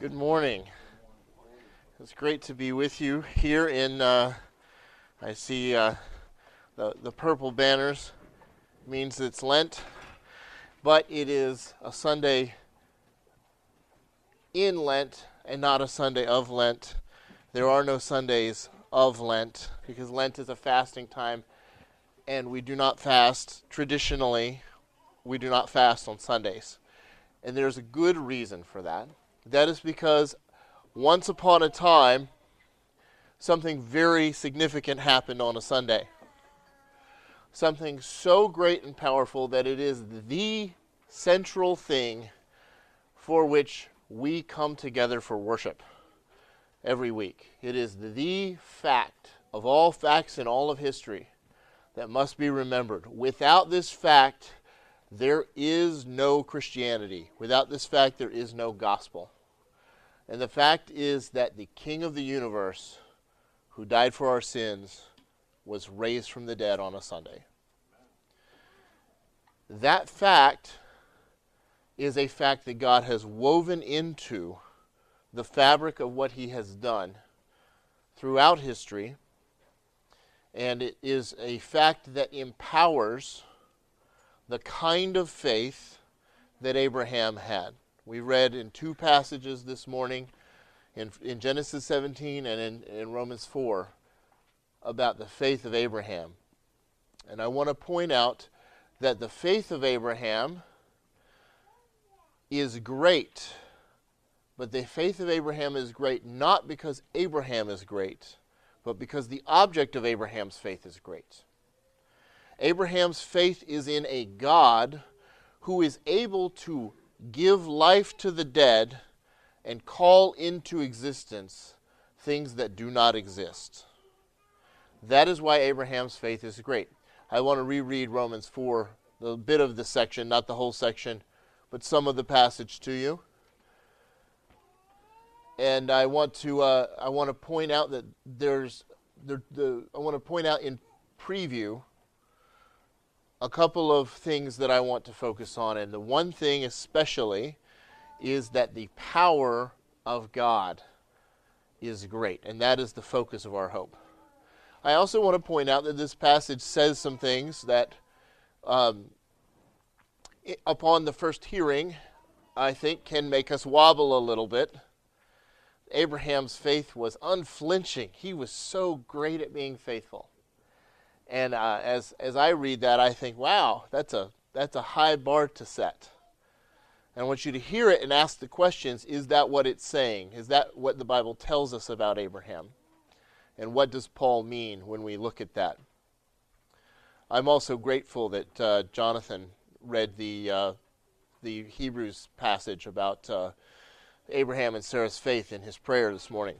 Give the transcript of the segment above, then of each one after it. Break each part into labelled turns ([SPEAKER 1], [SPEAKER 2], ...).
[SPEAKER 1] Good morning. It's great to be with you here in. Uh, I see uh, the the purple banners means it's Lent, but it is a Sunday in Lent and not a Sunday of Lent. There are no Sundays of Lent because Lent is a fasting time, and we do not fast traditionally. We do not fast on Sundays, and there's a good reason for that that is because once upon a time, something very significant happened on a Sunday. Something so great and powerful that it is the central thing for which we come together for worship every week. It is the fact of all facts in all of history that must be remembered. Without this fact, there is no Christianity. Without this fact, there is no gospel. And the fact is that the King of the universe, who died for our sins, was raised from the dead on a Sunday. That fact is a fact that God has woven into the fabric of what He has done throughout history. And it is a fact that empowers the kind of faith that Abraham had. We read in two passages this morning, in, in Genesis 17 and in, in Romans 4, about the faith of Abraham. And I want to point out that the faith of Abraham is great, but the faith of Abraham is great not because Abraham is great, but because the object of Abraham's faith is great. Abraham's faith is in a God who is able to give life to the dead, and call into existence things that do not exist. That is why Abraham's faith is great. I want to reread Romans 4, the bit of the section, not the whole section, but some of the passage to you. And I want to uh, I want to point out that there's the, the I want to point out in preview a couple of things that I want to focus on. And the one thing, especially, is that the power of God is great. And that is the focus of our hope. I also want to point out that this passage says some things that, um, upon the first hearing, I think can make us wobble a little bit. Abraham's faith was unflinching. He was so great at being faithful. And uh, as as I read that, I think, wow, that's a that's a high bar to set. And I want you to hear it and ask the questions: Is that what it's saying? Is that what the Bible tells us about Abraham? And what does Paul mean when we look at that? I'm also grateful that uh, Jonathan read the uh, the Hebrews passage about uh, Abraham and Sarah's faith in his prayer this morning.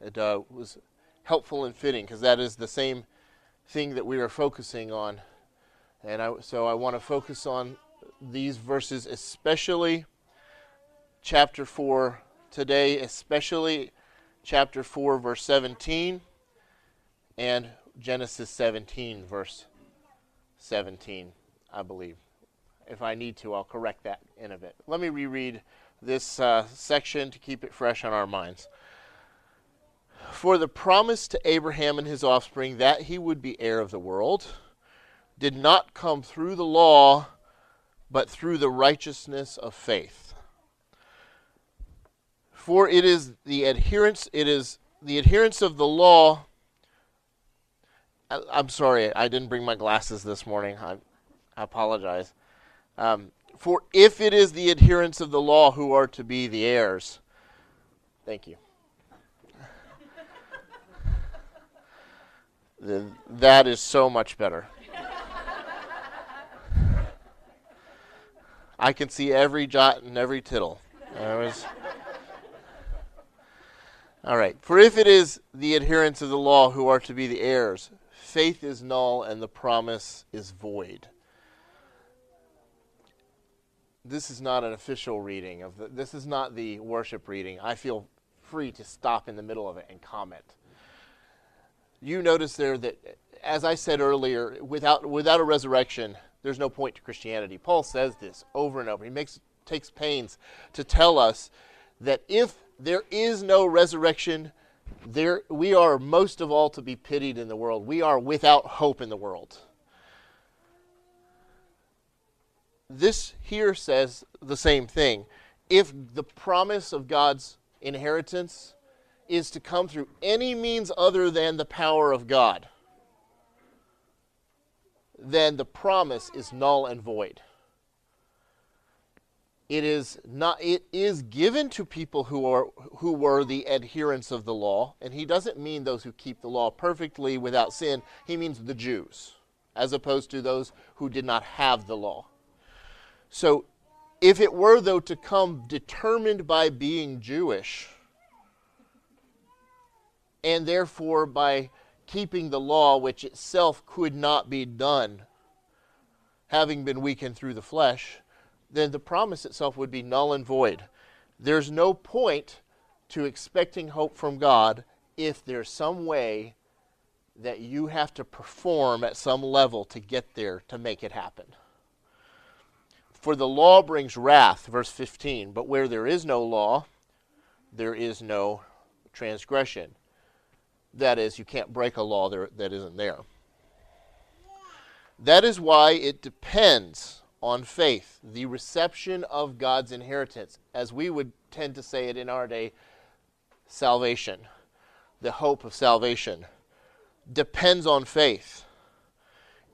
[SPEAKER 1] It uh, was helpful and fitting because that is the same thing that we are focusing on. And I, so I want to focus on these verses, especially chapter 4 today, especially chapter 4, verse 17, and Genesis 17, verse 17, I believe. If I need to, I'll correct that in a bit. Let me reread this uh, section to keep it fresh on our minds. For the promise to Abraham and his offspring that he would be heir of the world did not come through the law, but through the righteousness of faith. For it is the adherence, it is the adherence of the law. I, am sorry, I didn't bring my glasses this morning. I, I apologize. Um, for if it is the adherents of the law who are to be the heirs, thank you. That is so much better. I can see every jot and every tittle. Was... All right. For if it is the adherents of the law who are to be the heirs, faith is null and the promise is void. This is not an official reading of the, this is not the worship reading. I feel free to stop in the middle of it and comment you notice there that, as I said earlier, without, without a resurrection, there's no point to Christianity. Paul says this over and over. He makes, takes pains to tell us that if There is no resurrection. There, we are most of all to be pitied in the world. We are without hope in the world. This here says the same thing. If the promise of God's inheritance is to come through any means other than the power of God, then the promise is null and void. It is not it is given to people who are who were the adherents of the law, and he doesn't mean those who keep the law perfectly without sin. He means the Jews, as opposed to those who did not have the law. So if it were though to come determined by being Jewish, and therefore by keeping the law, which itself could not be done, having been weakened through the flesh, then the promise itself would be null and void. There's no point to expecting hope from God if there's some way that you have to perform at some level to get there to make it happen. For the law brings wrath, verse 15, but where there is no law, there is no transgression. That is, you can't break a law there, that isn't there. That is why it depends on faith, the reception of God's inheritance, as we would tend to say it in our day, salvation, the hope of salvation, depends on faith,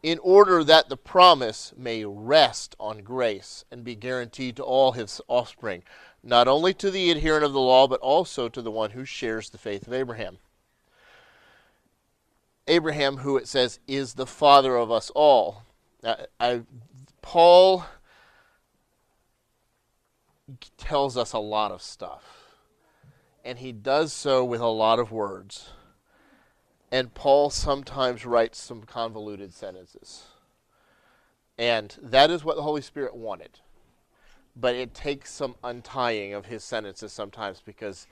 [SPEAKER 1] in order that the promise may rest on grace and be guaranteed to all his offspring, not only to the adherent of the law, but also to the one who shares the faith of Abraham. Abraham, who it says is the father of us all. I, I Paul tells us a lot of stuff, and he does so with a lot of words. And Paul sometimes writes some convoluted sentences. And that is what the Holy Spirit wanted. But it takes some untying of his sentences sometimes because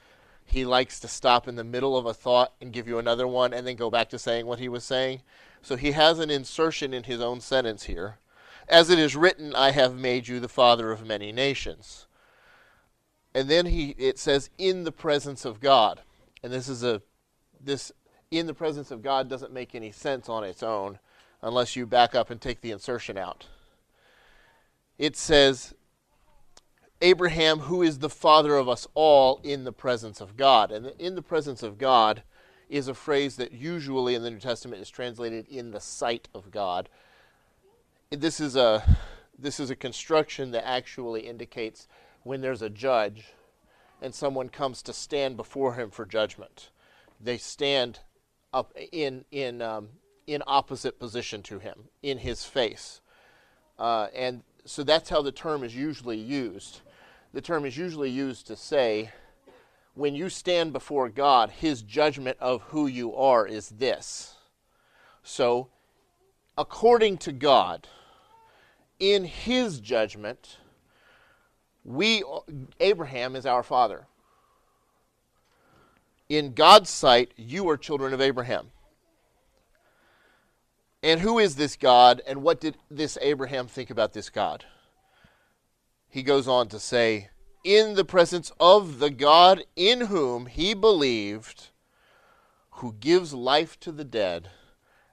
[SPEAKER 1] he likes to stop in the middle of a thought and give you another one and then go back to saying what he was saying. So he has an insertion in his own sentence here as it is written, I have made you the father of many nations. And then he it says in the presence of God. And this is a this in the presence of God doesn't make any sense on its own unless you back up and take the insertion out. It says Abraham, who is the father of us all, in the presence of God. And in the presence of God is a phrase that usually in the New Testament is translated in the sight of God this is a this is a construction that actually indicates when there's a judge and someone comes to stand before him for judgment. They stand up in in um, in opposite position to him, in his face, uh, and so that's how the term is usually used. The term is usually used to say, when you stand before God, His judgment of who you are is this. So, according to God, in his judgment, we Abraham is our father. In God's sight, you are children of Abraham. And who is this God, and what did this Abraham think about this God? He goes on to say, In the presence of the God in whom he believed, who gives life to the dead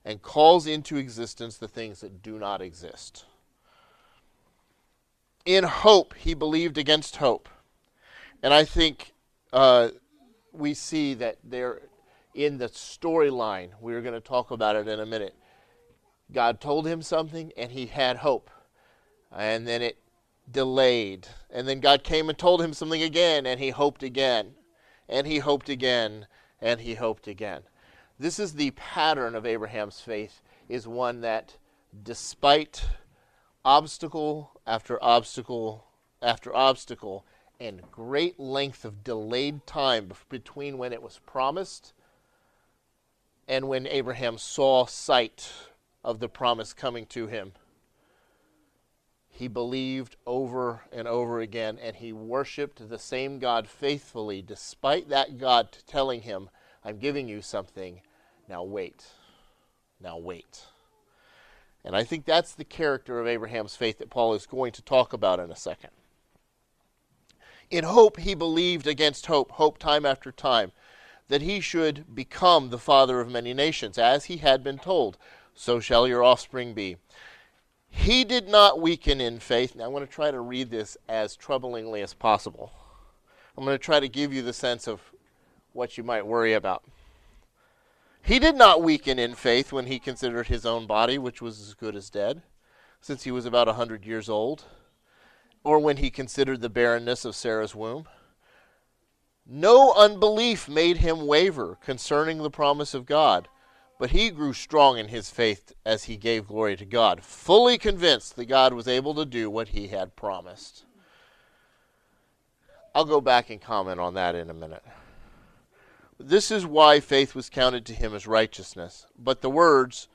[SPEAKER 1] and calls into existence the things that do not exist. In hope, he believed against hope. And I think uh, we see that there in the storyline, we're going to talk about it in a minute. God told him something and he had hope. And then it delayed. And then God came and told him something again and he hoped again. And he hoped again and he hoped again. This is the pattern of Abraham's faith is one that despite obstacle after obstacle after obstacle and great length of delayed time between when it was promised and when Abraham saw sight of the promise coming to him. He believed over and over again, and he worshiped the same God faithfully, despite that God telling him, I'm giving you something, now wait. Now wait. And I think that's the character of Abraham's faith that Paul is going to talk about in a second. In hope, he believed against hope, hope time after time, that he should become the father of many nations, as he had been told, so shall your offspring be. He did not weaken in faith. Now, I'm going to try to read this as troublingly as possible. I'm going to try to give you the sense of what you might worry about. He did not weaken in faith when he considered his own body, which was as good as dead, since he was about a hundred years old, or when he considered the barrenness of Sarah's womb. No unbelief made him waver concerning the promise of God, but he grew strong in his faith as he gave glory to God, fully convinced that God was able to do what he had promised. I'll go back and comment on that in a minute. This is why faith was counted to him as righteousness. But the words,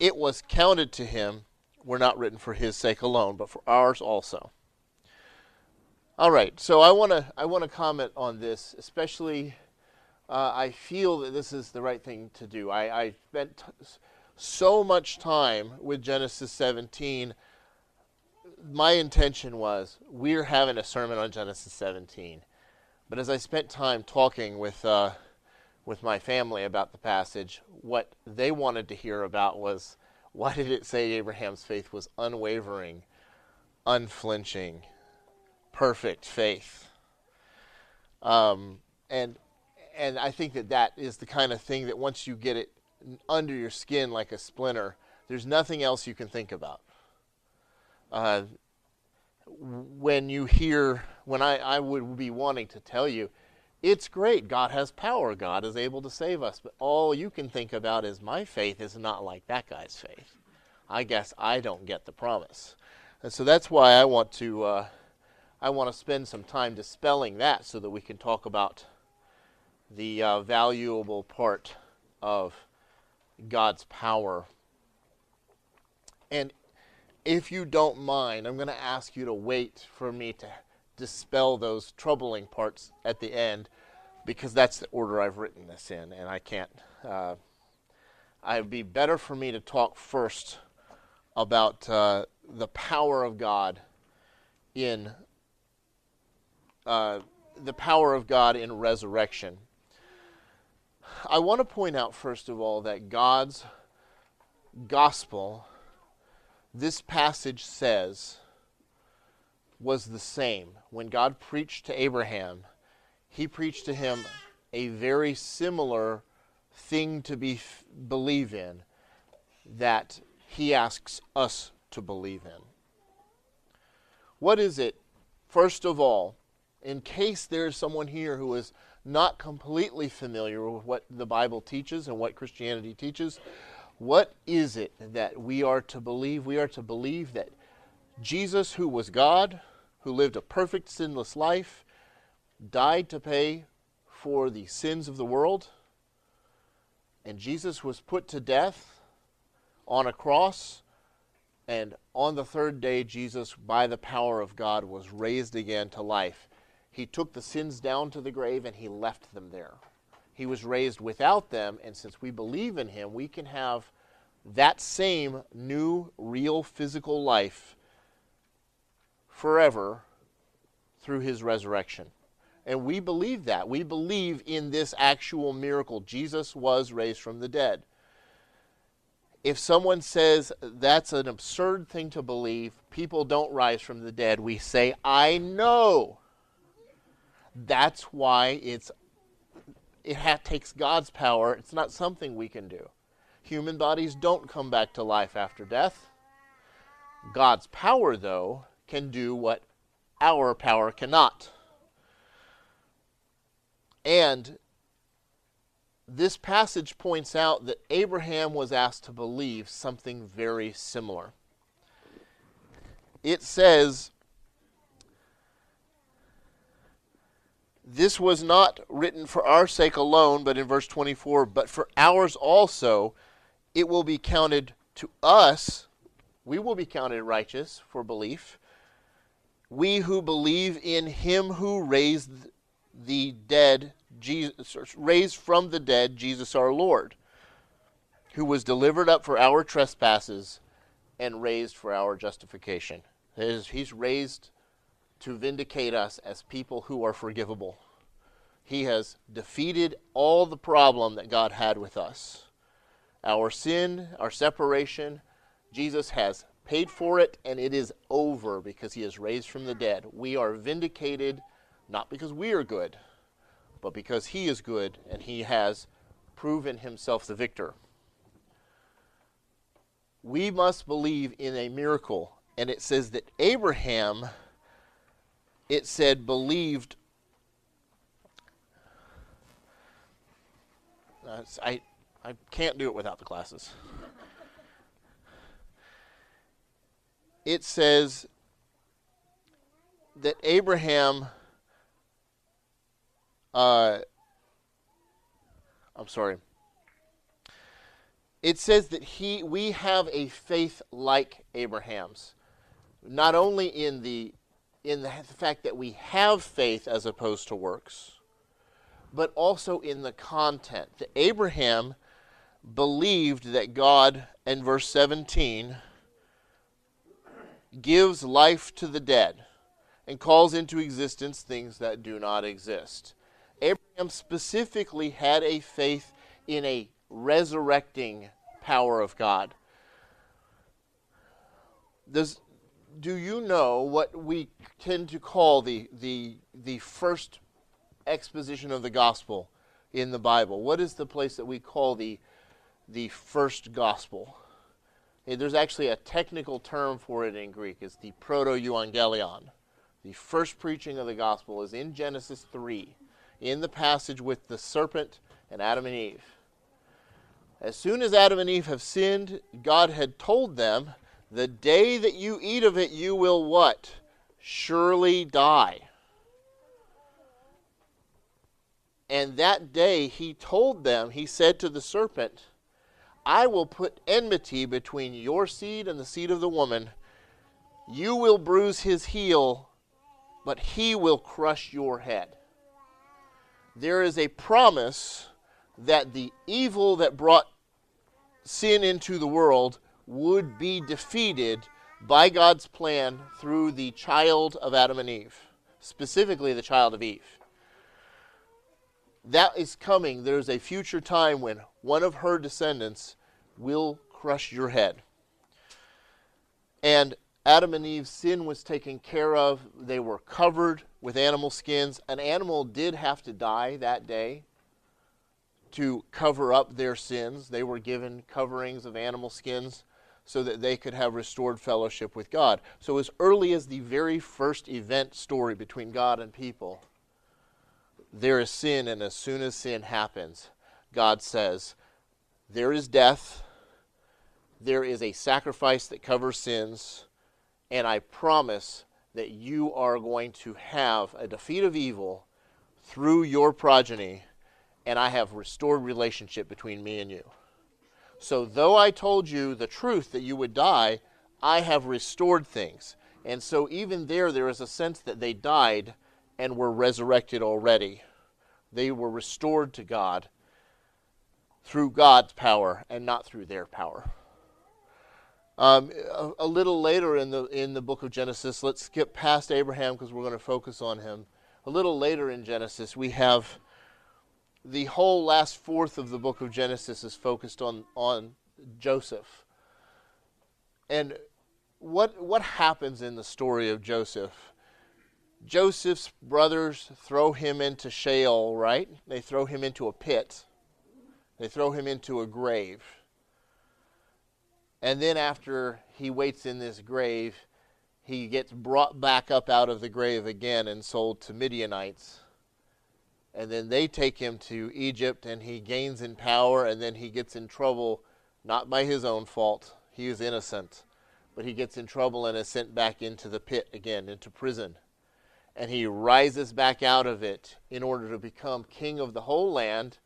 [SPEAKER 1] it was counted to him, were not written for his sake alone, but for ours also. All right, so I want to I want to comment on this, especially. Uh, I feel that this is the right thing to do. I, I spent so much time with Genesis 17. My intention was we're having a sermon on Genesis 17, but as I spent time talking with uh, with my family about the passage, what they wanted to hear about was why did it say Abraham's faith was unwavering, unflinching, perfect faith? Um, and and I think that that is the kind of thing that once you get it under your skin like a splinter, there's nothing else you can think about. Uh, when you hear, when I, I would be wanting to tell you, it's great. God has power. God is able to save us. But all you can think about is my faith is not like that guy's faith. I guess I don't get the promise. And so that's why I want to uh, I want to spend some time dispelling that so that we can talk about the uh, valuable part of God's power. And if you don't mind, I'm going to ask you to wait for me to dispel those troubling parts at the end because that's the order I've written this in, and I can't. Uh, it'd be better for me to talk first about uh, the power of God in uh, the power of God in resurrection. I want to point out first of all that God's gospel, this passage says, was the same. When God preached to Abraham, he preached to him a very similar thing to be believe in that he asks us to believe in. What is it? First of all, in case there's someone here who is not completely familiar with what the Bible teaches and what Christianity teaches, what is it that we are to believe? We are to believe that Jesus, who was God, who lived a perfect, sinless life, died to pay for the sins of the world, and Jesus was put to death on a cross, and on the third day, Jesus, by the power of God, was raised again to life. He took the sins down to the grave and he left them there. He was raised without them, and since we believe in him, we can have that same new, real physical life forever through his resurrection. And we believe that. We believe in this actual miracle. Jesus was raised from the dead. If someone says that's an absurd thing to believe, people don't rise from the dead, we say, I know. That's why it's it ha- takes God's power. It's not something we can do. Human bodies don't come back to life after death. God's power, though, can do what our power cannot. And this passage points out that Abraham was asked to believe something very similar. It says, This was not written for our sake alone, but in verse 24, but for ours also, it will be counted to us. We will be counted righteous for belief. We who believe in him who raised the dead, Jesus, raised from the dead, Jesus our Lord, who was delivered up for our trespasses and raised for our justification. He's raised to vindicate us as people who are forgivable. He has defeated all the problem that God had with us. Our sin, our separation, Jesus has paid for it, and it is over because he is raised from the dead. We are vindicated not because we are good, but because he is good and he has proven himself the victor. We must believe in a miracle. And it says that Abraham, it said, believed. Uh, I, I can't do it without the glasses. It says that Abraham uh, I'm sorry. It says that he we have a faith like Abraham's, not only in the in the fact that we have faith as opposed to works, but also in the content. That Abraham believed that God, in verse 17, gives life to the dead and calls into existence things that do not exist. Abraham specifically had a faith in a resurrecting power of God. Does, do you know what we tend to call the, the, the first exposition of the gospel in the Bible? What is the place that we call the, the first gospel? Eh, there's actually a technical term for it in Greek. It's the proto-evangelion. The first preaching of the gospel is in Genesis 3 in the passage with the serpent and Adam and Eve. As soon as Adam and Eve have sinned, God had told them, The day that you eat of it, you will what? Surely die. And that day he told them, he said to the serpent, I will put enmity between your seed and the seed of the woman. You will bruise his heel, but he will crush your head there is a promise that the evil that brought sin into the world would be defeated by God's plan through the child of Adam and Eve, specifically the child of Eve. That is coming. There's a future time when one of her descendants will crush your head. And Adam and Eve's sin was taken care of. They were covered with animal skins. An animal did have to die that day to cover up their sins. They were given coverings of animal skins so that they could have restored fellowship with God. So, as early as the very first event story between God and people, there is sin, and as soon as sin happens, God says, There is death, there is a sacrifice that covers sins and I promise that you are going to have a defeat of evil through your progeny, and I have restored relationship between me and you. So, though I told you the truth that you would die, I have restored things. And so, even there, there is a sense that they died and were resurrected already. They were restored to God through God's power and not through their power. Um, a, a, little later in the in the book of Genesis, let's skip past Abraham because we're going to focus on him. A little later in Genesis, we have the whole last fourth of the book of Genesis is focused on on Joseph. And what what happens in the story of Joseph? Joseph's brothers throw him into Sheol, right? They throw him into a pit. They throw him into a grave and then after he waits in this grave, he gets brought back up out of the grave again and sold to Midianites. And then they take him to Egypt and he gains in power and then he gets in trouble, not by his own fault. He is innocent. But he gets in trouble and is sent back into the pit again, into prison. And he rises back out of it in order to become king of the whole land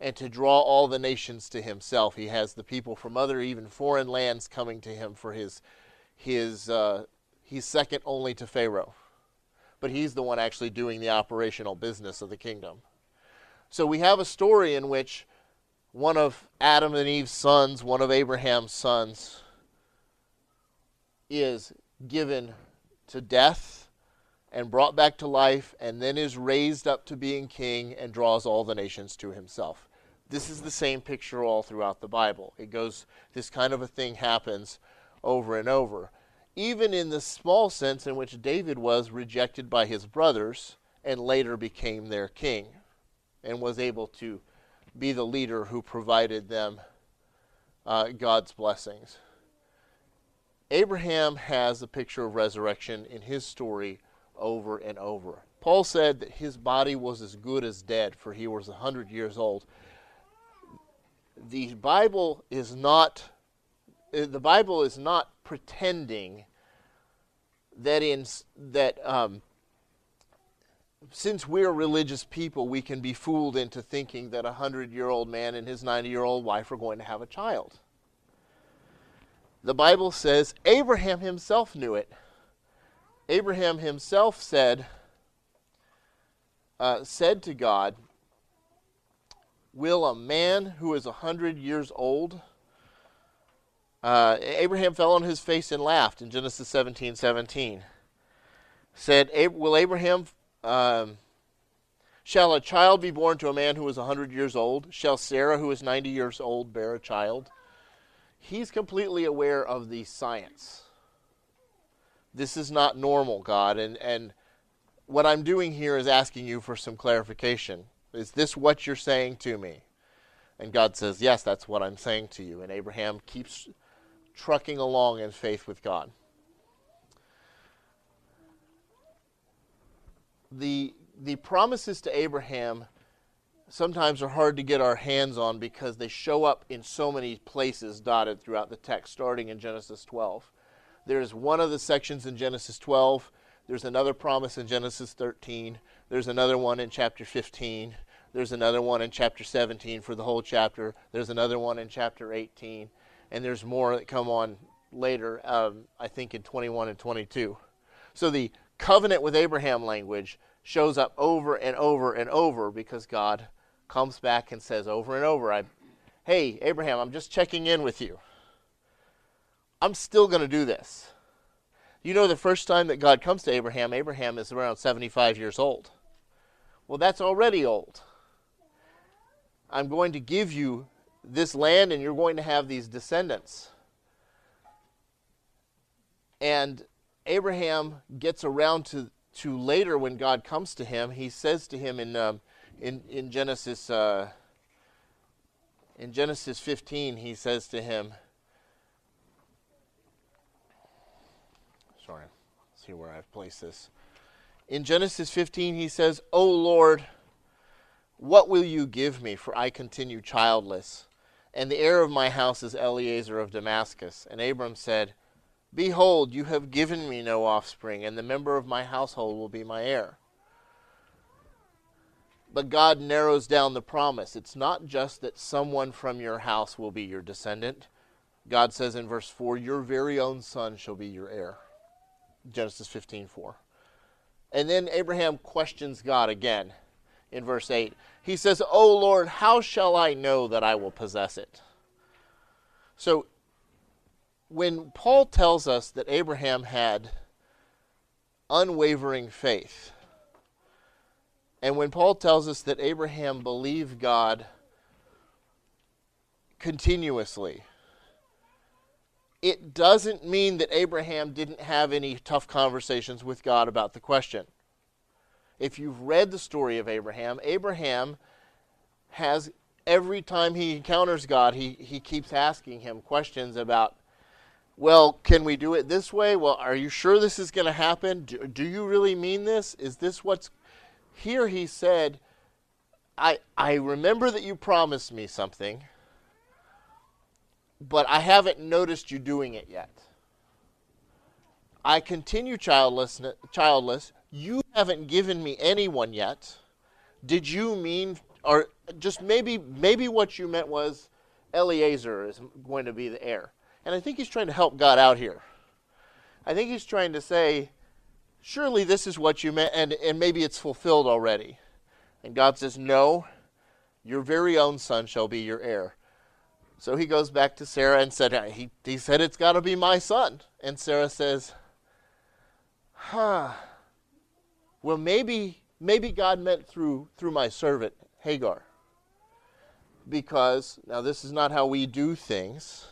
[SPEAKER 1] and to draw all the nations to himself. He has the people from other, even foreign lands, coming to him for his, his. Uh, he's second only to Pharaoh, but he's the one actually doing the operational business of the kingdom. So we have a story in which one of Adam and Eve's sons, one of Abraham's sons, is given to death and brought back to life and then is raised up to being king and draws all the nations to himself. This is the same picture all throughout the Bible. It goes, this kind of a thing happens over and over. Even in the small sense in which David was rejected by his brothers and later became their king and was able to be the leader who provided them uh, God's blessings. Abraham has a picture of resurrection in his story over and over. Paul said that his body was as good as dead, for he was a 100 years old. The Bible is not the Bible is not pretending that in that um, since we're religious people, we can be fooled into thinking that a hundred year old man and his 90 year old wife are going to have a child. The Bible says Abraham himself knew it. Abraham himself said, uh, said to God, Will a man who is a hundred years old? Uh, Abraham fell on his face and laughed in Genesis 17 17. Said, Will Abraham um, shall a child be born to a man who is a 100 years old? Shall Sarah, who is 90 years old, bear a child? He's completely aware of the science. This is not normal, God. And, and what I'm doing here is asking you for some clarification. Is this what you're saying to me? And God says, Yes, that's what I'm saying to you. And Abraham keeps trucking along in faith with God. the the promises to Abraham sometimes are hard to get our hands on because they show up in so many places dotted throughout the text, starting in Genesis 12. There's one of the sections in Genesis 12. There's another promise in Genesis 13. There's another one in chapter 15. There's another one in chapter 17 for the whole chapter. There's another one in chapter 18. And there's more that come on later, um, I think in 21 and 22. So the covenant with Abraham language shows up over and over and over because God comes back and says over and over, I, Hey, Abraham, I'm just checking in with you. I'm still going to do this. You know, the first time that God comes to Abraham, Abraham is around 75 years old. Well, that's already old. I'm going to give you this land and you're going to have these descendants. And Abraham gets around to, to later when God comes to him, he says to him in, um, in, in Genesis uh, in Genesis 15, he says to him, sorry, see where I've placed this. In Genesis 15, he says, O Lord, what will you give me, for I continue childless? And the heir of my house is Eliezer of Damascus. And Abram said, Behold, you have given me no offspring, and the member of my household will be my heir. But God narrows down the promise. It's not just that someone from your house will be your descendant. God says in verse 4, Your very own son shall be your heir. Genesis 15 4. And then Abraham questions God again in verse 8. He says, O Lord, how shall I know that I will possess it? So when Paul tells us that Abraham had unwavering faith, and when Paul tells us that Abraham believed God continuously, it doesn't mean that Abraham didn't have any tough conversations with God about the question. If you've read the story of Abraham, Abraham has every time he encounters God, he, he keeps asking him questions about well, can we do it this way? Well, are you sure this is going to happen? Do, do, you really mean this? Is this what's here? He said, I, I remember that you promised me something, but I haven't noticed you doing it yet. I continue childless, childless. You haven't given me anyone yet. Did you mean, or just maybe, maybe what you meant was Eliezer is going to be the heir? And I think he's trying to help God out here. I think he's trying to say, surely this is what you meant, and, and maybe it's fulfilled already. And God says, no, your very own son shall be your heir. So he goes back to Sarah and said, he, he said, it's got to be my son. And Sarah says, huh, well, maybe maybe God meant through through my servant Hagar. Because now this is not how we do things,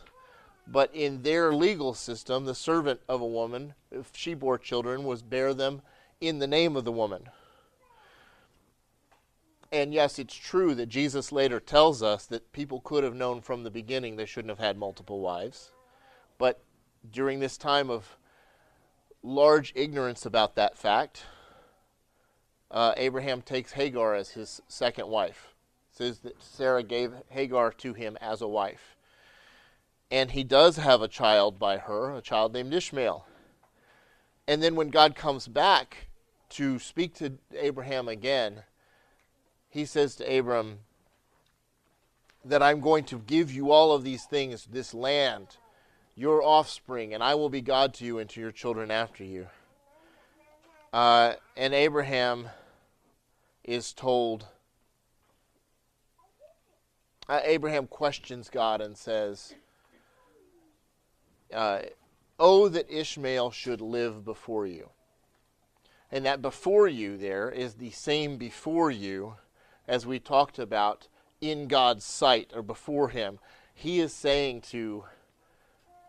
[SPEAKER 1] but in their legal system, the servant of a woman, if she bore children, was bear them in the name of the woman. And yes, it's true that Jesus later tells us that people could have known from the beginning they shouldn't have had multiple wives. But during this time of large ignorance about that fact, uh, Abraham takes Hagar as his second wife. It says that Sarah gave Hagar to him as a wife. And he does have a child by her, a child named Ishmael. And then when God comes back to speak to Abraham again, he says to Abram that I'm going to give you all of these things, this land, your offspring, and I will be God to you and to your children after you. Uh, and Abraham is told, uh, Abraham questions God and says, uh, Oh, that Ishmael should live before you. And that before you there is the same before you as we talked about in God's sight or before Him. He is saying to,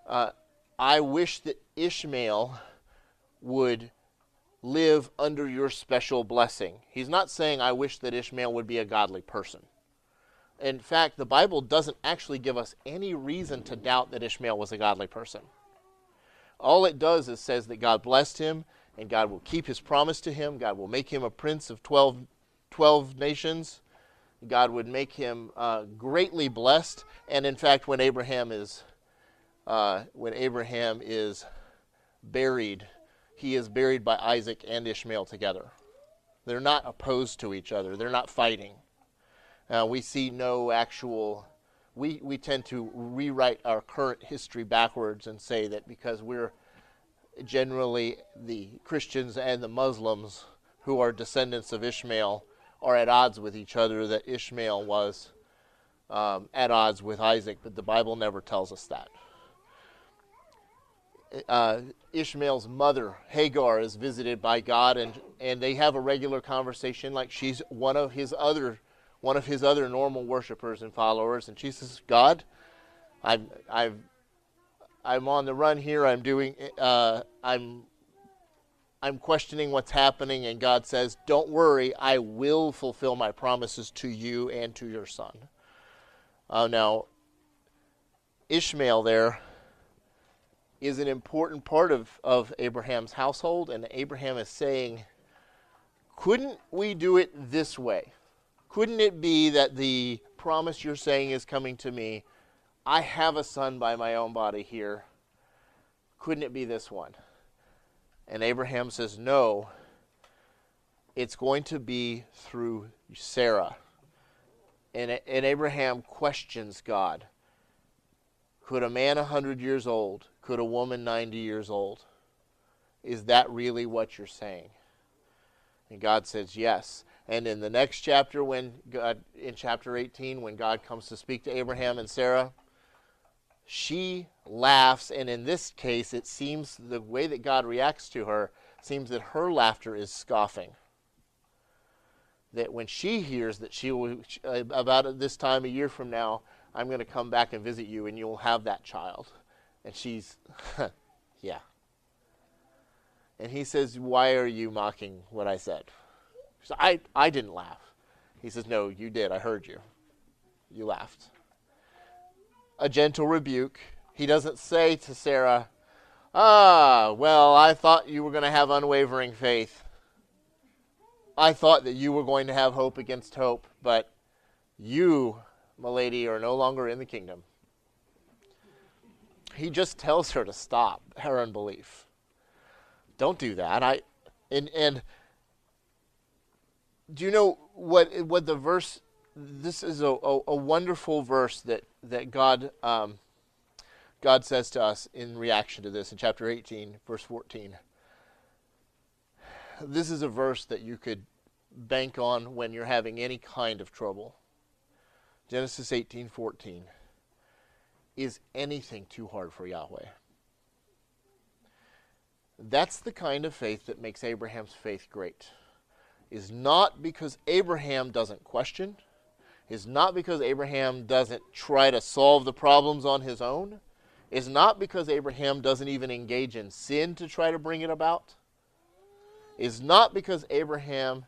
[SPEAKER 1] uh, I wish that Ishmael would live under your special blessing. He's not saying, I wish that Ishmael would be a godly person. In fact, the Bible doesn't actually give us any reason to doubt that Ishmael was a godly person. All it does is says that God blessed him and God will keep his promise to him. God will make him a prince of 12 12 nations. God would make him uh, greatly blessed. And in fact, when Abraham is uh, when Abraham is buried, he is buried by Isaac and Ishmael together. They're not opposed to each other. They're not fighting. Uh, we see no actual. We we tend to rewrite our current history backwards and say that because we're generally the Christians and the Muslims who are descendants of Ishmael are at odds with each other, that Ishmael was um, at odds with Isaac, but the Bible never tells us that. Uh, Ishmael's mother, Hagar, is visited by God, and, and they have a regular conversation like she's one of his other one of his other normal worshipers and followers, and she says, "God, I've I've I'm on the run here. I'm doing uh, I'm I'm questioning what's happening, and God says, Don't worry, I will fulfill my promises to you and to your son. Uh, now, Ishmael there is an important part of, of Abraham's household, and Abraham is saying, Couldn't we do it this way? Couldn't it be that the promise you're saying is coming to me? I have a son by my own body here. Couldn't it be this one? And Abraham says, No, it's going to be through Sarah. And, and Abraham questions God. Could a man 100 years old, could a woman 90 years old? Is that really what you're saying? And God says, Yes. And in the next chapter, when God, in chapter 18, when God comes to speak to Abraham and Sarah, she laughs, and in this case, it seems the way that God reacts to her seems that her laughter is scoffing. That when she hears that she will, uh, about this time a year from now, I'm going to come back and visit you, and you'll have that child. And she's, yeah. And he says, Why are you mocking what I said? Said, I, I didn't laugh. He says, No, you did. I heard you. You laughed a gentle rebuke. He doesn't say to Sarah, Ah, well, I thought you were going to have unwavering faith. I thought that you were going to have hope against hope, but you, my lady, are no longer in the kingdom. He just tells her to stop her unbelief. Don't do that. I and and do you know what what the verse this is a, a, a, wonderful verse that that God um, God says to us in reaction to this in chapter 18, verse 14. This is a verse that you could bank on when you're having any kind of trouble. Genesis 18:14. Is anything too hard for Yahweh? That's the kind of faith that makes Abraham's faith great. is not because Abraham doesn't question, is not because Abraham doesn't try to solve the problems on his own, is not because Abraham doesn't even engage in sin to try to bring it about, is not because Abraham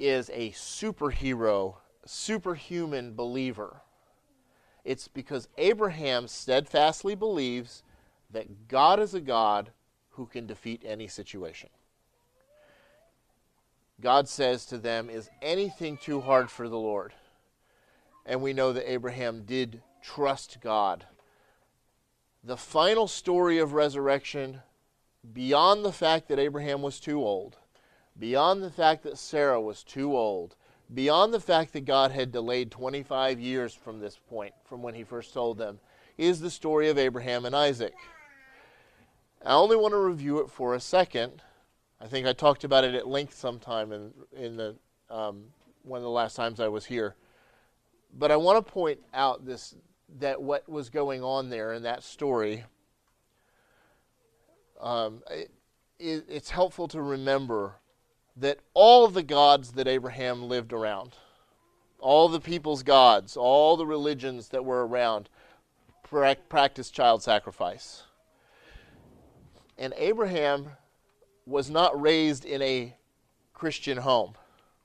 [SPEAKER 1] is a superhero, superhuman believer. It's because Abraham steadfastly believes that God is a God who can defeat any situation. God says to them, Is anything too hard for the Lord? And we know that Abraham did trust God. The final story of resurrection, beyond the fact that Abraham was too old, beyond the fact that Sarah was too old, beyond the fact that God had delayed 25 years from this point, from when he first told them, is the story of Abraham and Isaac. I only want to review it for a second. I think I talked about it at length sometime in, in the, um, one of the last times I was here. But I want to point out this that what was going on there in that story. Um, it, it, it's helpful to remember that all the gods that Abraham lived around, all the people's gods, all the religions that were around, practiced child sacrifice. And Abraham was not raised in a Christian home,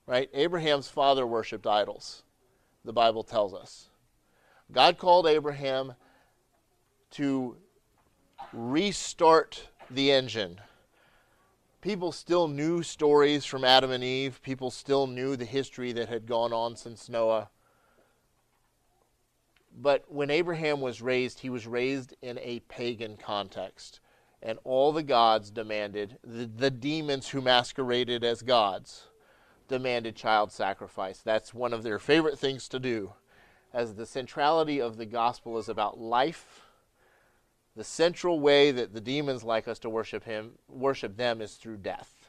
[SPEAKER 1] right? Abraham's father worshiped idols, the Bible tells us. God called Abraham to restart the engine people still knew stories from Adam and Eve. People still knew the history that had gone on since Noah. But when Abraham was raised, he was raised in a pagan context. And all the gods demanded, the, the demons who masqueraded as gods, demanded child sacrifice. That's one of their favorite things to do, as the centrality of the gospel is about life the central way that the demons like us to worship him worship them is through death.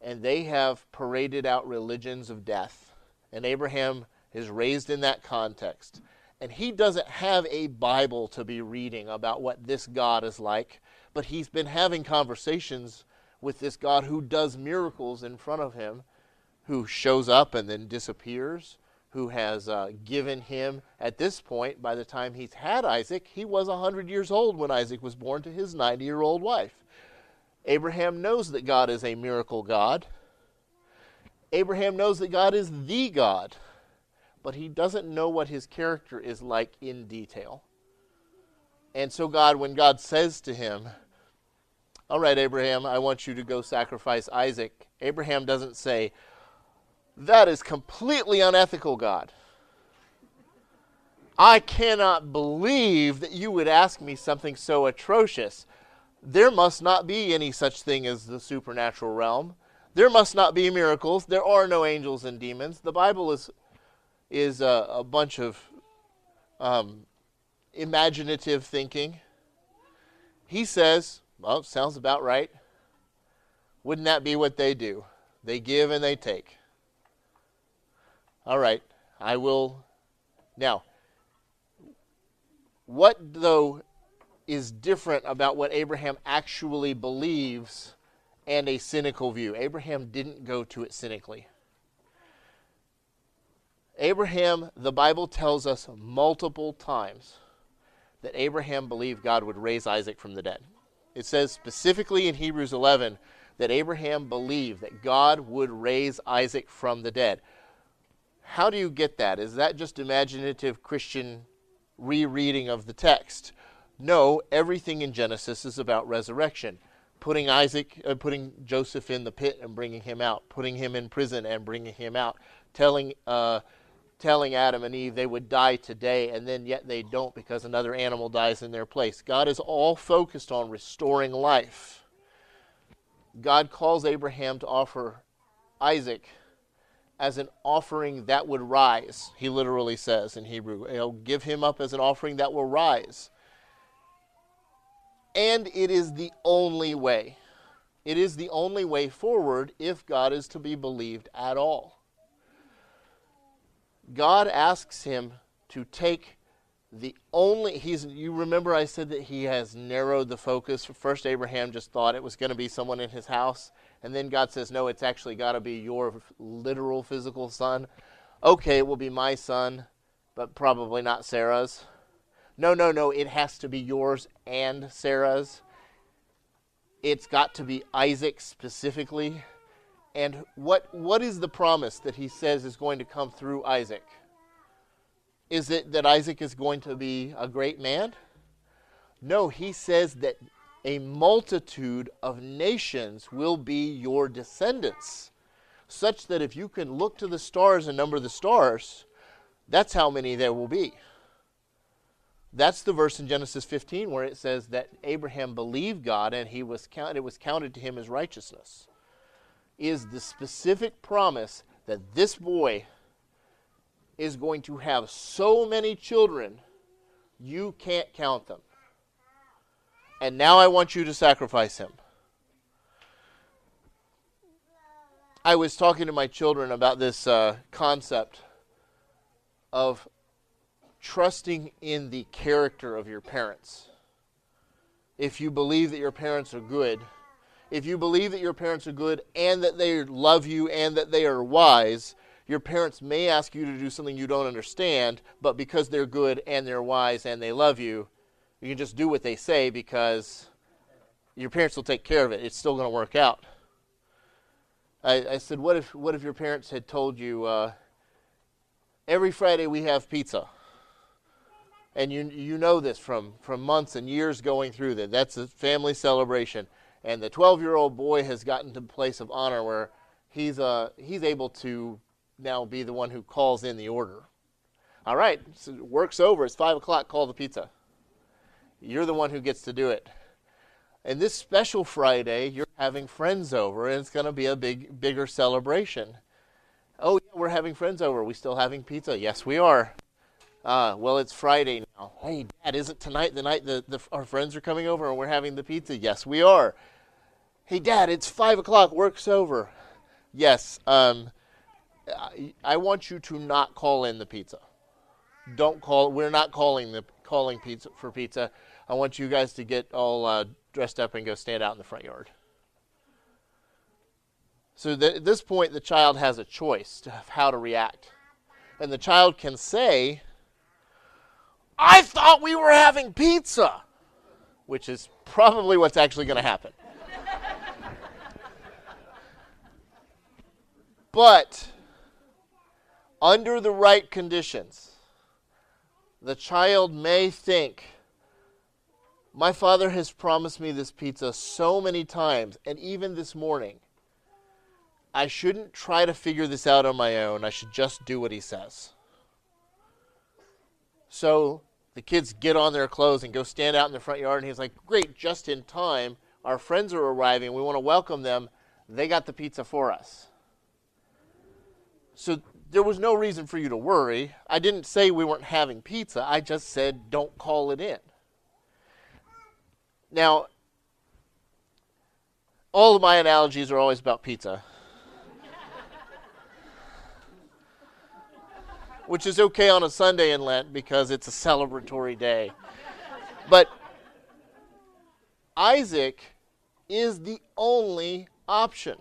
[SPEAKER 1] And they have paraded out religions of death. And abraham is raised in that context. And he doesn't have a bible to be reading about what this god is like but he's been having conversations with this god who does miracles in front of him who shows up and then disappears who has uh, given him, at this point, by the time he's had Isaac, he was 100 years old when Isaac was born to his 90 year old wife. Abraham knows that God is a miracle God. Abraham knows that God is the God, but he doesn't know what his character is like in detail. And so, God, when God says to him, All right, Abraham, I want you to go sacrifice Isaac, Abraham doesn't say, that is completely unethical, God. I cannot believe that you would ask me something so atrocious. There must not be any such thing as the supernatural realm. There must not be miracles. There are no angels and demons. The Bible is is a, a bunch of um, imaginative thinking. He says, "Well, sounds about right." Wouldn't that be what they do? They give and they take. All right, I will. Now, what though is different about what Abraham actually believes and a cynical view? Abraham didn't go to it cynically. Abraham, the Bible tells us multiple times that Abraham believed God would raise Isaac from the dead. It says specifically in Hebrews 11 that Abraham believed that God would raise Isaac from the dead. How do you get that? Is that just imaginative Christian rereading of the text? No, everything in Genesis is about resurrection. Putting Isaac, uh, putting Joseph in the pit and bringing him out, putting him in prison and bringing him out, telling, uh, telling Adam and Eve they would die today, and then yet they don't because another animal dies in their place. God is all focused on restoring life. God calls Abraham to offer Isaac as an offering that would rise, he literally says in Hebrew. He'll give him up as an offering that will rise. And it is the only way. It is the only way forward if God is to be believed at all. God asks him to take the only he's you remember I said that he has narrowed the focus. First Abraham just thought it was going to be someone in his house. And then God says, no, it's actually got to be your literal physical son. Okay, it will be my son, but probably not Sarah's. No, no, no, it has to be yours and Sarah's. It's got to be Isaac specifically. And what, what is the promise that he says is going to come through Isaac? Is it that Isaac is going to be a great man? No, he says that a multitude of nations will be your descendants, such that if you can look to the stars and number the stars, that's how many there will be. That's the verse in Genesis 15 where it says that Abraham believed God and he was count, it was counted to him as righteousness. Is the specific promise that this boy is going to have so many children, you can't count them and now I want you to sacrifice him. I was talking to my children about this uh, concept of trusting in the character of your parents. If you believe that your parents are good, if you believe that your parents are good and that they love you and that they are wise, your parents may ask you to do something you don't understand, but because they're good and they're wise and they love you, you can just do what they say because your parents will take care of it. It's still going to work out. I, I, said, what if, what if your parents had told you, uh, every Friday we have pizza? And you, you know this from, from months and years going through that. That's a family celebration. And the 12 year old boy has gotten to a place of honor where he's, uh, he's able to now be the one who calls in the order. All right, so work's over. It's 5 o'clock. Call the pizza. You're the one who gets to do it. And this special Friday, you're having friends over, and it's going to be a big, bigger celebration. Oh, yeah, we're having friends over. We still having pizza? Yes, we are. Uh, well, it's Friday now. Hey, Dad, isn't tonight the night the, the, our friends are coming over and we're having the pizza? Yes, we are. Hey, Dad, it's 5 o'clock. Work's over. Yes. Um, I, I want you to not call in the pizza. Don't call. We're not calling the calling pizza for pizza. I want you guys to get all uh, dressed up and go stand out in the front yard. So at this point, the child has a choice of how to react. And the child can say, I thought we were having pizza, which is probably what's actually going to happen. but under the right conditions, the child may think, my father has promised me this pizza so many times, and even this morning. I shouldn't try to figure this out on my own. I should just do what he says. So the kids get on their clothes and go stand out in the front yard, and he's like, Great, just in time. Our friends are arriving. We want to welcome them. They got the pizza for us. So there was no reason for you to worry. I didn't say we weren't having pizza. I just said, Don't call it in. Now, all of my analogies are always about pizza. Which is okay on a Sunday in Lent because it's a celebratory day. But Isaac is the only option.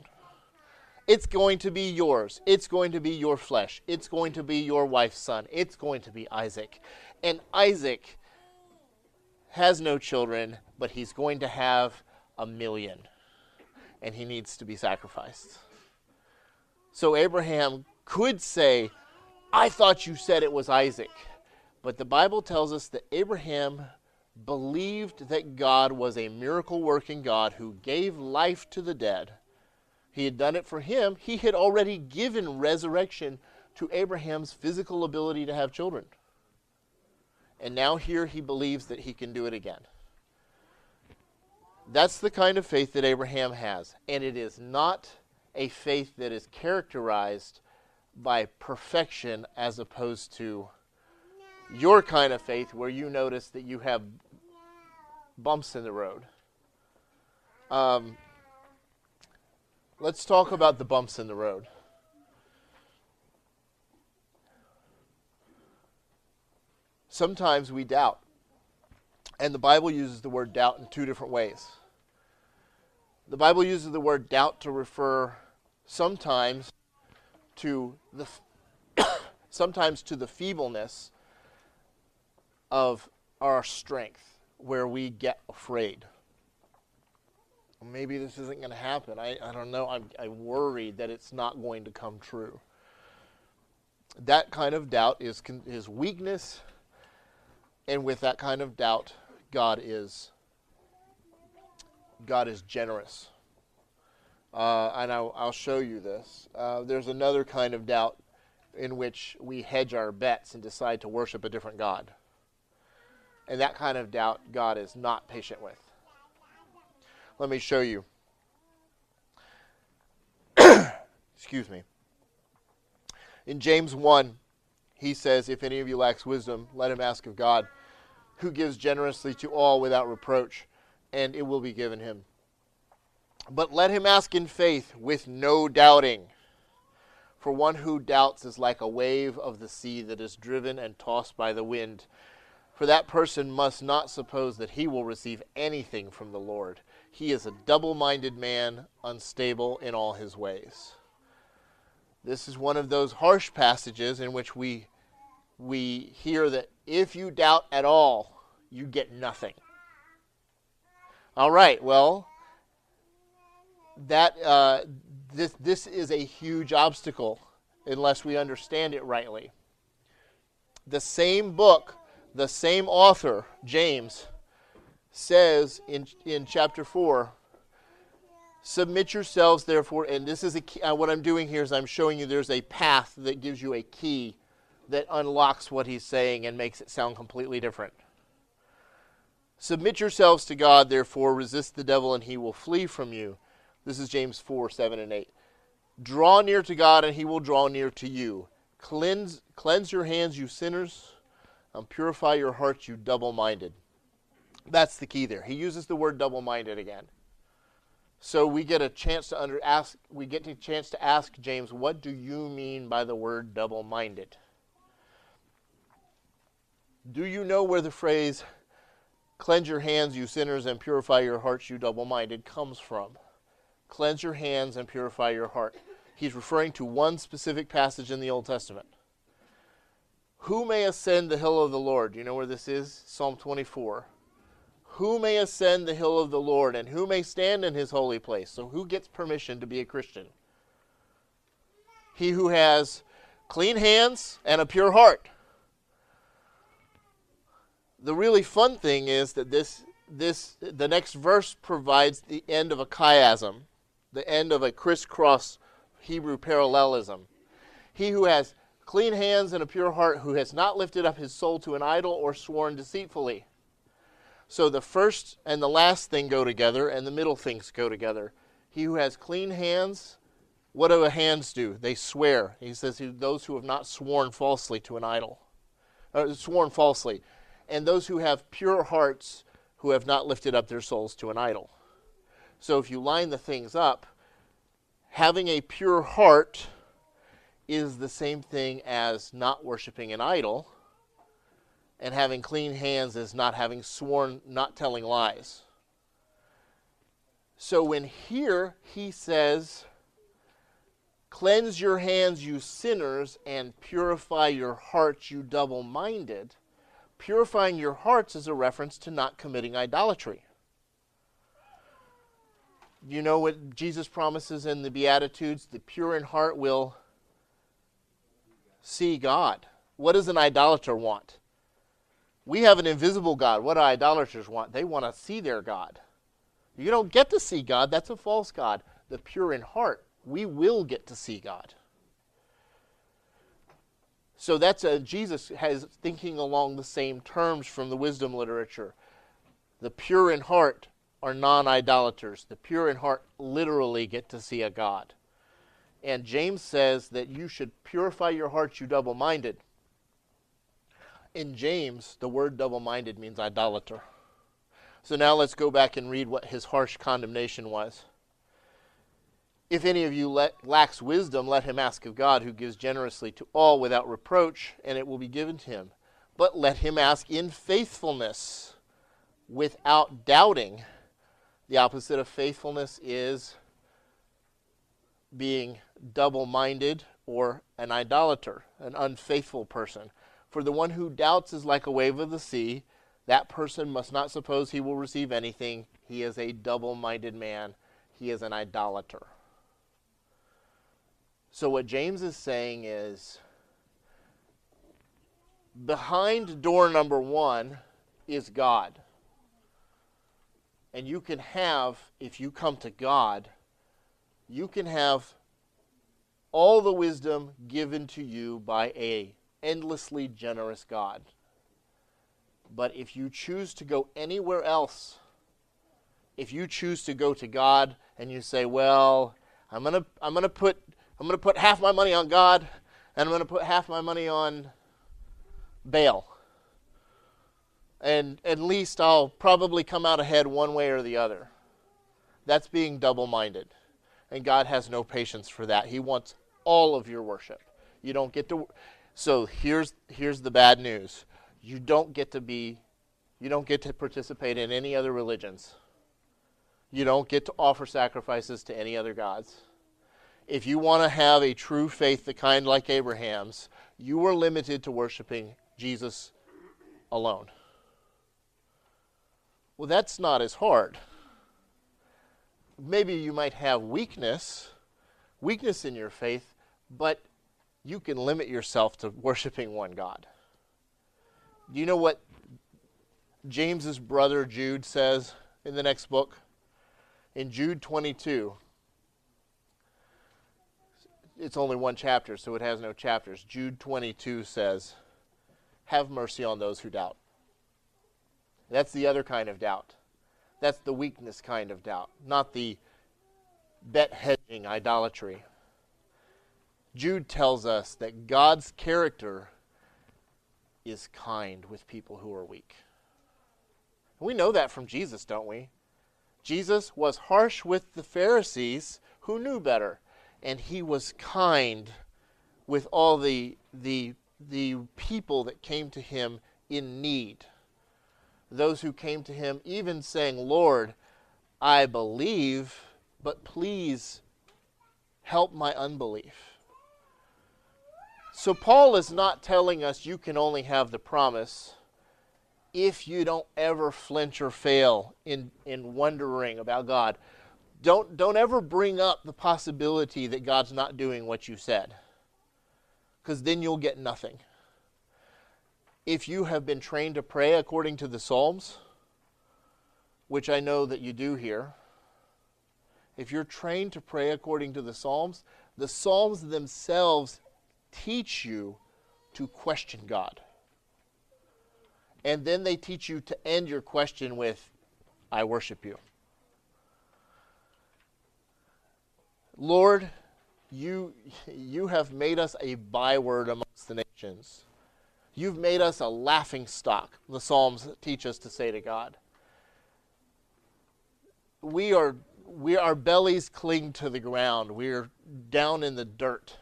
[SPEAKER 1] It's going to be yours. It's going to be your flesh. It's going to be your wife's son. It's going to be Isaac. And Isaac has no children, but he's going to have a million. And he needs to be sacrificed. So Abraham could say, I thought you said it was Isaac. But the Bible tells us that Abraham believed that God was a miracle working God who gave life to the dead. He had done it for him. He had already given resurrection to Abraham's physical ability to have children. And now here he believes that he can do it again. That's the kind of faith that Abraham has. And it is not a faith that is characterized by perfection as opposed to your kind of faith where you notice that you have bumps in the road. Um, let's talk about the bumps in the road. Sometimes we doubt. And the Bible uses the word doubt in two different ways. The Bible uses the word doubt to refer sometimes to the sometimes to the feebleness of our strength where we get afraid. Maybe this isn't going to happen. I, I don't know. I'm, I that it's not going to come true. That kind of doubt is, is weakness, and with that kind of doubt, God is God is generous. Uh, and I'll, I'll, show you this. Uh, there's another kind of doubt in which we hedge our bets and decide to worship a different God. And that kind of doubt, God is not patient with. Let me show you. Excuse me. In James 1, he says, If any of you lacks wisdom, let him ask of God, who gives generously to all without reproach, and it will be given him. But let him ask in faith with no doubting. For one who doubts is like a wave of the sea that is driven and tossed by the wind. For that person must not suppose that he will receive anything from the Lord. He is a double minded man, unstable in all his ways. This is one of those harsh passages in which we, we hear that if you doubt at all, you get nothing. All right, well, that uh, this, this is a huge obstacle unless we understand it rightly. The same book, the same author, James, says in, in chapter 4 Submit yourselves, therefore, and this is a key, uh, what I'm doing here is I'm showing you there's a path that gives you a key that unlocks what he's saying and makes it sound completely different. Submit yourselves to God, therefore, resist the devil, and he will flee from you. This is James 4 7 and 8. Draw near to God, and he will draw near to you. Cleanse, cleanse your hands, you sinners, and purify your hearts, you double minded. That's the key there. He uses the word double minded again. So we get a chance to under ask we get a chance to ask James, what do you mean by the word double minded? Do you know where the phrase cleanse your hands, you sinners, and purify your hearts, you double minded comes from? Cleanse your hands and purify your heart. He's referring to one specific passage in the Old Testament. Who may ascend the hill of the Lord? Do you know where this is? Psalm 24. Who may ascend the hill of the Lord and who may stand in his holy place? So, who gets permission to be a Christian? He who has clean hands and a pure heart. The really fun thing is that this this the next verse provides the end of a chiasm the end of a crisscross Hebrew parallelism. He who has clean hands and a pure heart, who has not lifted up his soul to an idol or sworn deceitfully. So the first and the last thing go together, and the middle things go together. He who has clean hands, what do hands do? They swear. He says, those who have not sworn falsely to an idol, uh, sworn falsely, and those who have pure hearts, who have not lifted up their souls to an idol. So if you line the things up, having a pure heart is the same thing as not worshiping an idol, and having clean hands is not having sworn, not telling lies. So when here he says, Cleanse your hands, you sinners, and purify your hearts, you double minded. Purifying your hearts is a reference to not committing idolatry. You know what Jesus promises in the Beatitudes? The pure in heart will see God. What does an idolater want? We have an invisible God. What do idolaters want? They want to see their God. You don't get to see God, that's a false God. The pure in heart, we will get to see God. So that's a, Jesus has thinking along the same terms from the wisdom literature. The pure in heart are non idolaters. The pure in heart literally get to see a God. And James says that you should purify your hearts, you double minded. In James, the word double minded means idolater. So now let's go back and read what his harsh condemnation was. If any of you let, lacks wisdom, let him ask of God, who gives generously to all without reproach, and it will be given to him. But let him ask in faithfulness, without doubting. The opposite of faithfulness is being double minded or an idolater, an unfaithful person. For the one who doubts is like a wave of the sea. That person must not suppose he will receive anything. He is a double minded man, he is an idolater. So, what James is saying is behind door number one is God. And you can have, if you come to God, you can have all the wisdom given to you by a endlessly generous God. But if you choose to go anywhere else, if you choose to go to God and you say, "Well, I'm going to I'm going to put I'm going to put half my money on God and I'm going to put half my money on Baal." And at least I'll probably come out ahead one way or the other. That's being double-minded. And God has no patience for that. He wants all of your worship. You don't get to So here's here's the bad news. You don't get to be you don't get to participate in any other religions. You don't get to offer sacrifices to any other gods. If you want to have a true faith, the kind like Abraham's, you are limited to worshiping Jesus alone. Well, that's not as hard. Maybe you might have weakness, weakness in your faith, but you can limit yourself to worshiping one God. Do you know what James's brother Jude says in the next book? In Jude 22, it's only one chapter, so it has no chapters. Jude 22 says, Have mercy on those who doubt. That's the other kind of doubt. That's the weakness kind of doubt, not the bet hedging idolatry. Jude tells us that God's character is kind with people who are weak. We know that from Jesus, don't we? Jesus was harsh with the Pharisees who knew better, and he was kind with all the, the, the people that came to him in need. Those who came to him, even saying, Lord, I believe, but please help my unbelief. So, Paul is not telling us you can only have the promise if you don't ever flinch or fail in, in wondering about God. Don't, don't ever bring up the possibility that God's not doing what you said, because then you'll get nothing. If you have been trained to pray according to the Psalms, which I know that you do here, if you're trained to pray according to the Psalms, the Psalms themselves teach you to question God. And then they teach you to end your question with, I worship you. Lord, you, you have made us a byword amongst the nations. You've made us a laughing stock, the Psalms teach us to say to God. We are, we, our bellies cling to the ground. We're down in the dirt.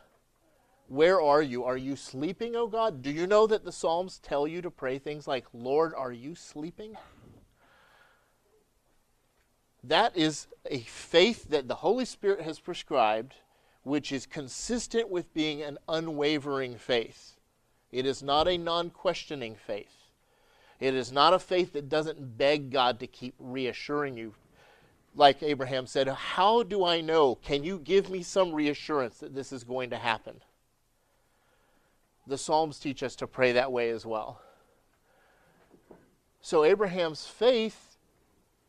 [SPEAKER 1] Where are you? Are you sleeping, O God? Do you know that the Psalms tell you to pray things like, Lord, are you sleeping? That is a faith that the Holy Spirit has prescribed, which is consistent with being an unwavering faith. It is not a non questioning faith. It is not a faith that doesn't beg God to keep reassuring you. Like Abraham said, How do I know? Can you give me some reassurance that this is going to happen? the Psalms teach us to pray that way as well. So Abraham's faith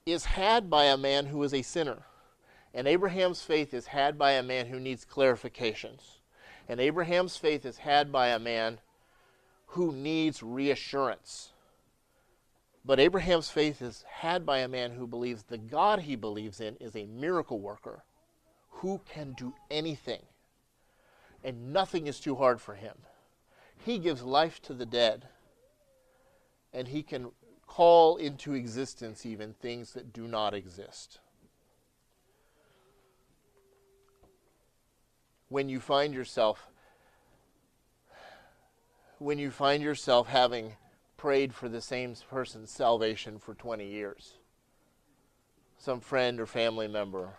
[SPEAKER 1] is had by a man who is a sinner. And Abraham's faith is had by a man who needs clarifications. And Abraham's faith is had by a man who needs reassurance. But Abraham's faith is had by a man who believes the God he believes in is a miracle worker who can do anything. And nothing is too hard for him. He gives life to the dead, and He can call into existence even things that do not exist. When you find yourself when you find yourself having prayed for the same person's salvation for 20 years. some friend or family member.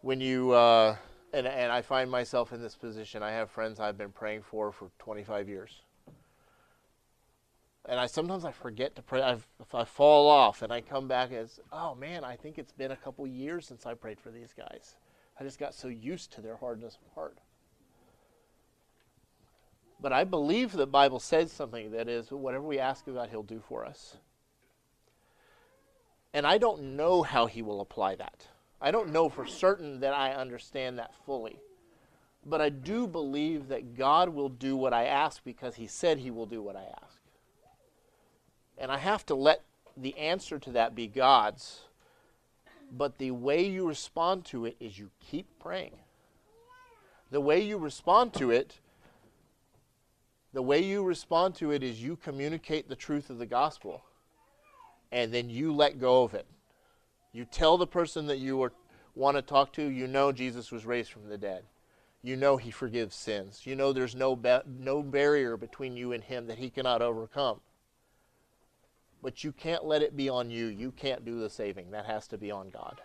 [SPEAKER 1] When you, uh, and, and I find myself in this position, I have friends I've been praying for for 25 years. And I sometimes I forget to pray. I've, if I fall off and I come back as, oh man, I think it's been a couple years since I prayed for these guys. I just got so used to their hardness of heart. But I believe the Bible says something that is, whatever we ask of God, He'll do for us. And I don't know how He will apply that. I don't know for certain that I understand that fully. But I do believe that God will do what I ask because He said He will do what I ask. And I have to let the answer to that be God's. But the way you respond to it is you keep praying. The way you respond to it the way you respond to it is you communicate the truth of the gospel and then you let go of it. You tell the person that you are, want to talk to, you know Jesus was raised from the dead. You know he forgives sins. You know there's no, ba- no barrier between you and him that he cannot overcome. But you can't let it be on you. You can't do the saving. That has to be on God.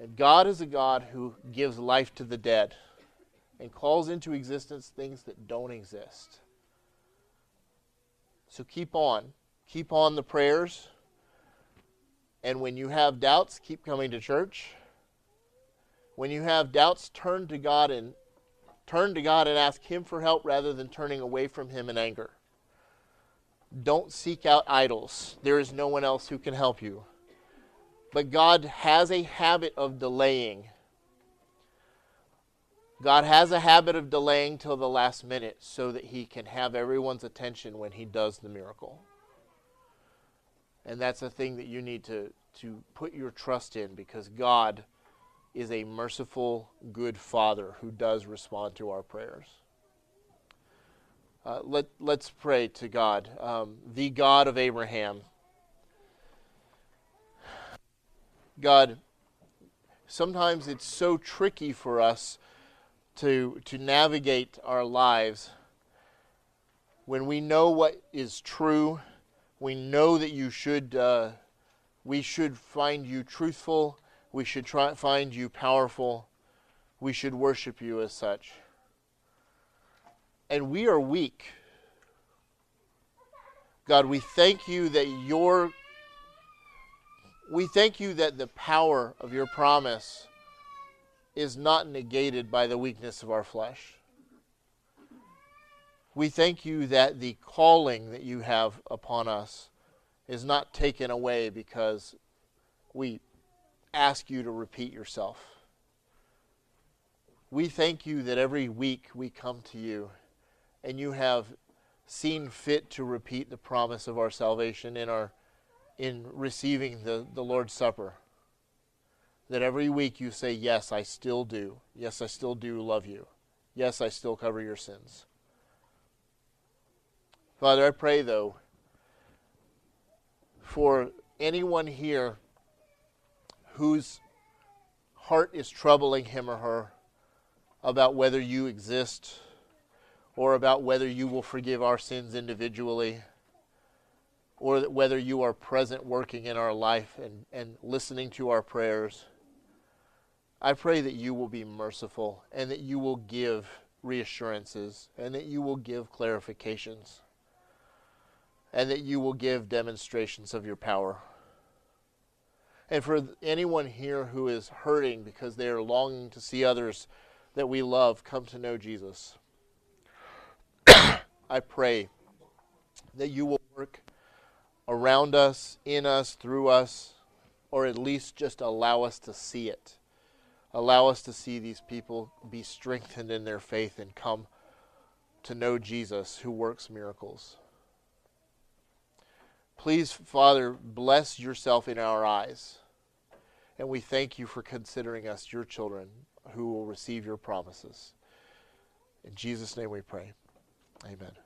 [SPEAKER 1] And God is a God who gives life to the dead and calls into existence things that don't exist. So keep on. Keep on the prayers. And when you have doubts, keep coming to church. When you have doubts, turn to God and turn to God and ask him for help rather than turning away from him in anger. Don't seek out idols. There is no one else who can help you. But God has a habit of delaying God has a habit of delaying till the last minute so that he can have everyone's attention when he does the miracle. And that's a thing that you need to, to put your trust in because God is a merciful, good Father who does respond to our prayers. Uh, let, let's pray to God, um, the God of Abraham. God, sometimes it's so tricky for us to, to navigate our lives when we know what is true, we know that you should, uh, we should find you truthful, we should try, find you powerful, we should worship you as such. And we are weak. God, we thank you that your we thank you that the power of your promise is not negated by the weakness of our flesh. We thank you that the calling that you have upon us is not taken away because we ask you to repeat yourself. We thank you that every week we come to you and you have seen fit to repeat the promise of our salvation in our in receiving the, the Lord's Supper that every week you say, Yes, I still do. Yes, I still do love you. Yes, I still cover your sins. Father, I pray, though, for anyone here whose heart is troubling him or her about whether you exist or about whether you will forgive our sins individually or whether you are present working in our life and, and listening to our prayers. I pray that you will be merciful and that you will give reassurances and that you will give clarifications and that you will give demonstrations of your power. And for anyone here who is hurting because they are longing to see others that we love come to know Jesus, I pray that you will work around us, in us, through us, or at least just allow us to see it Allow us to see these people be strengthened in their faith and come to know Jesus who works miracles. Please, Father, bless yourself in our eyes. And we thank you for considering us your children who will receive your promises. In Jesus' name we pray. Amen.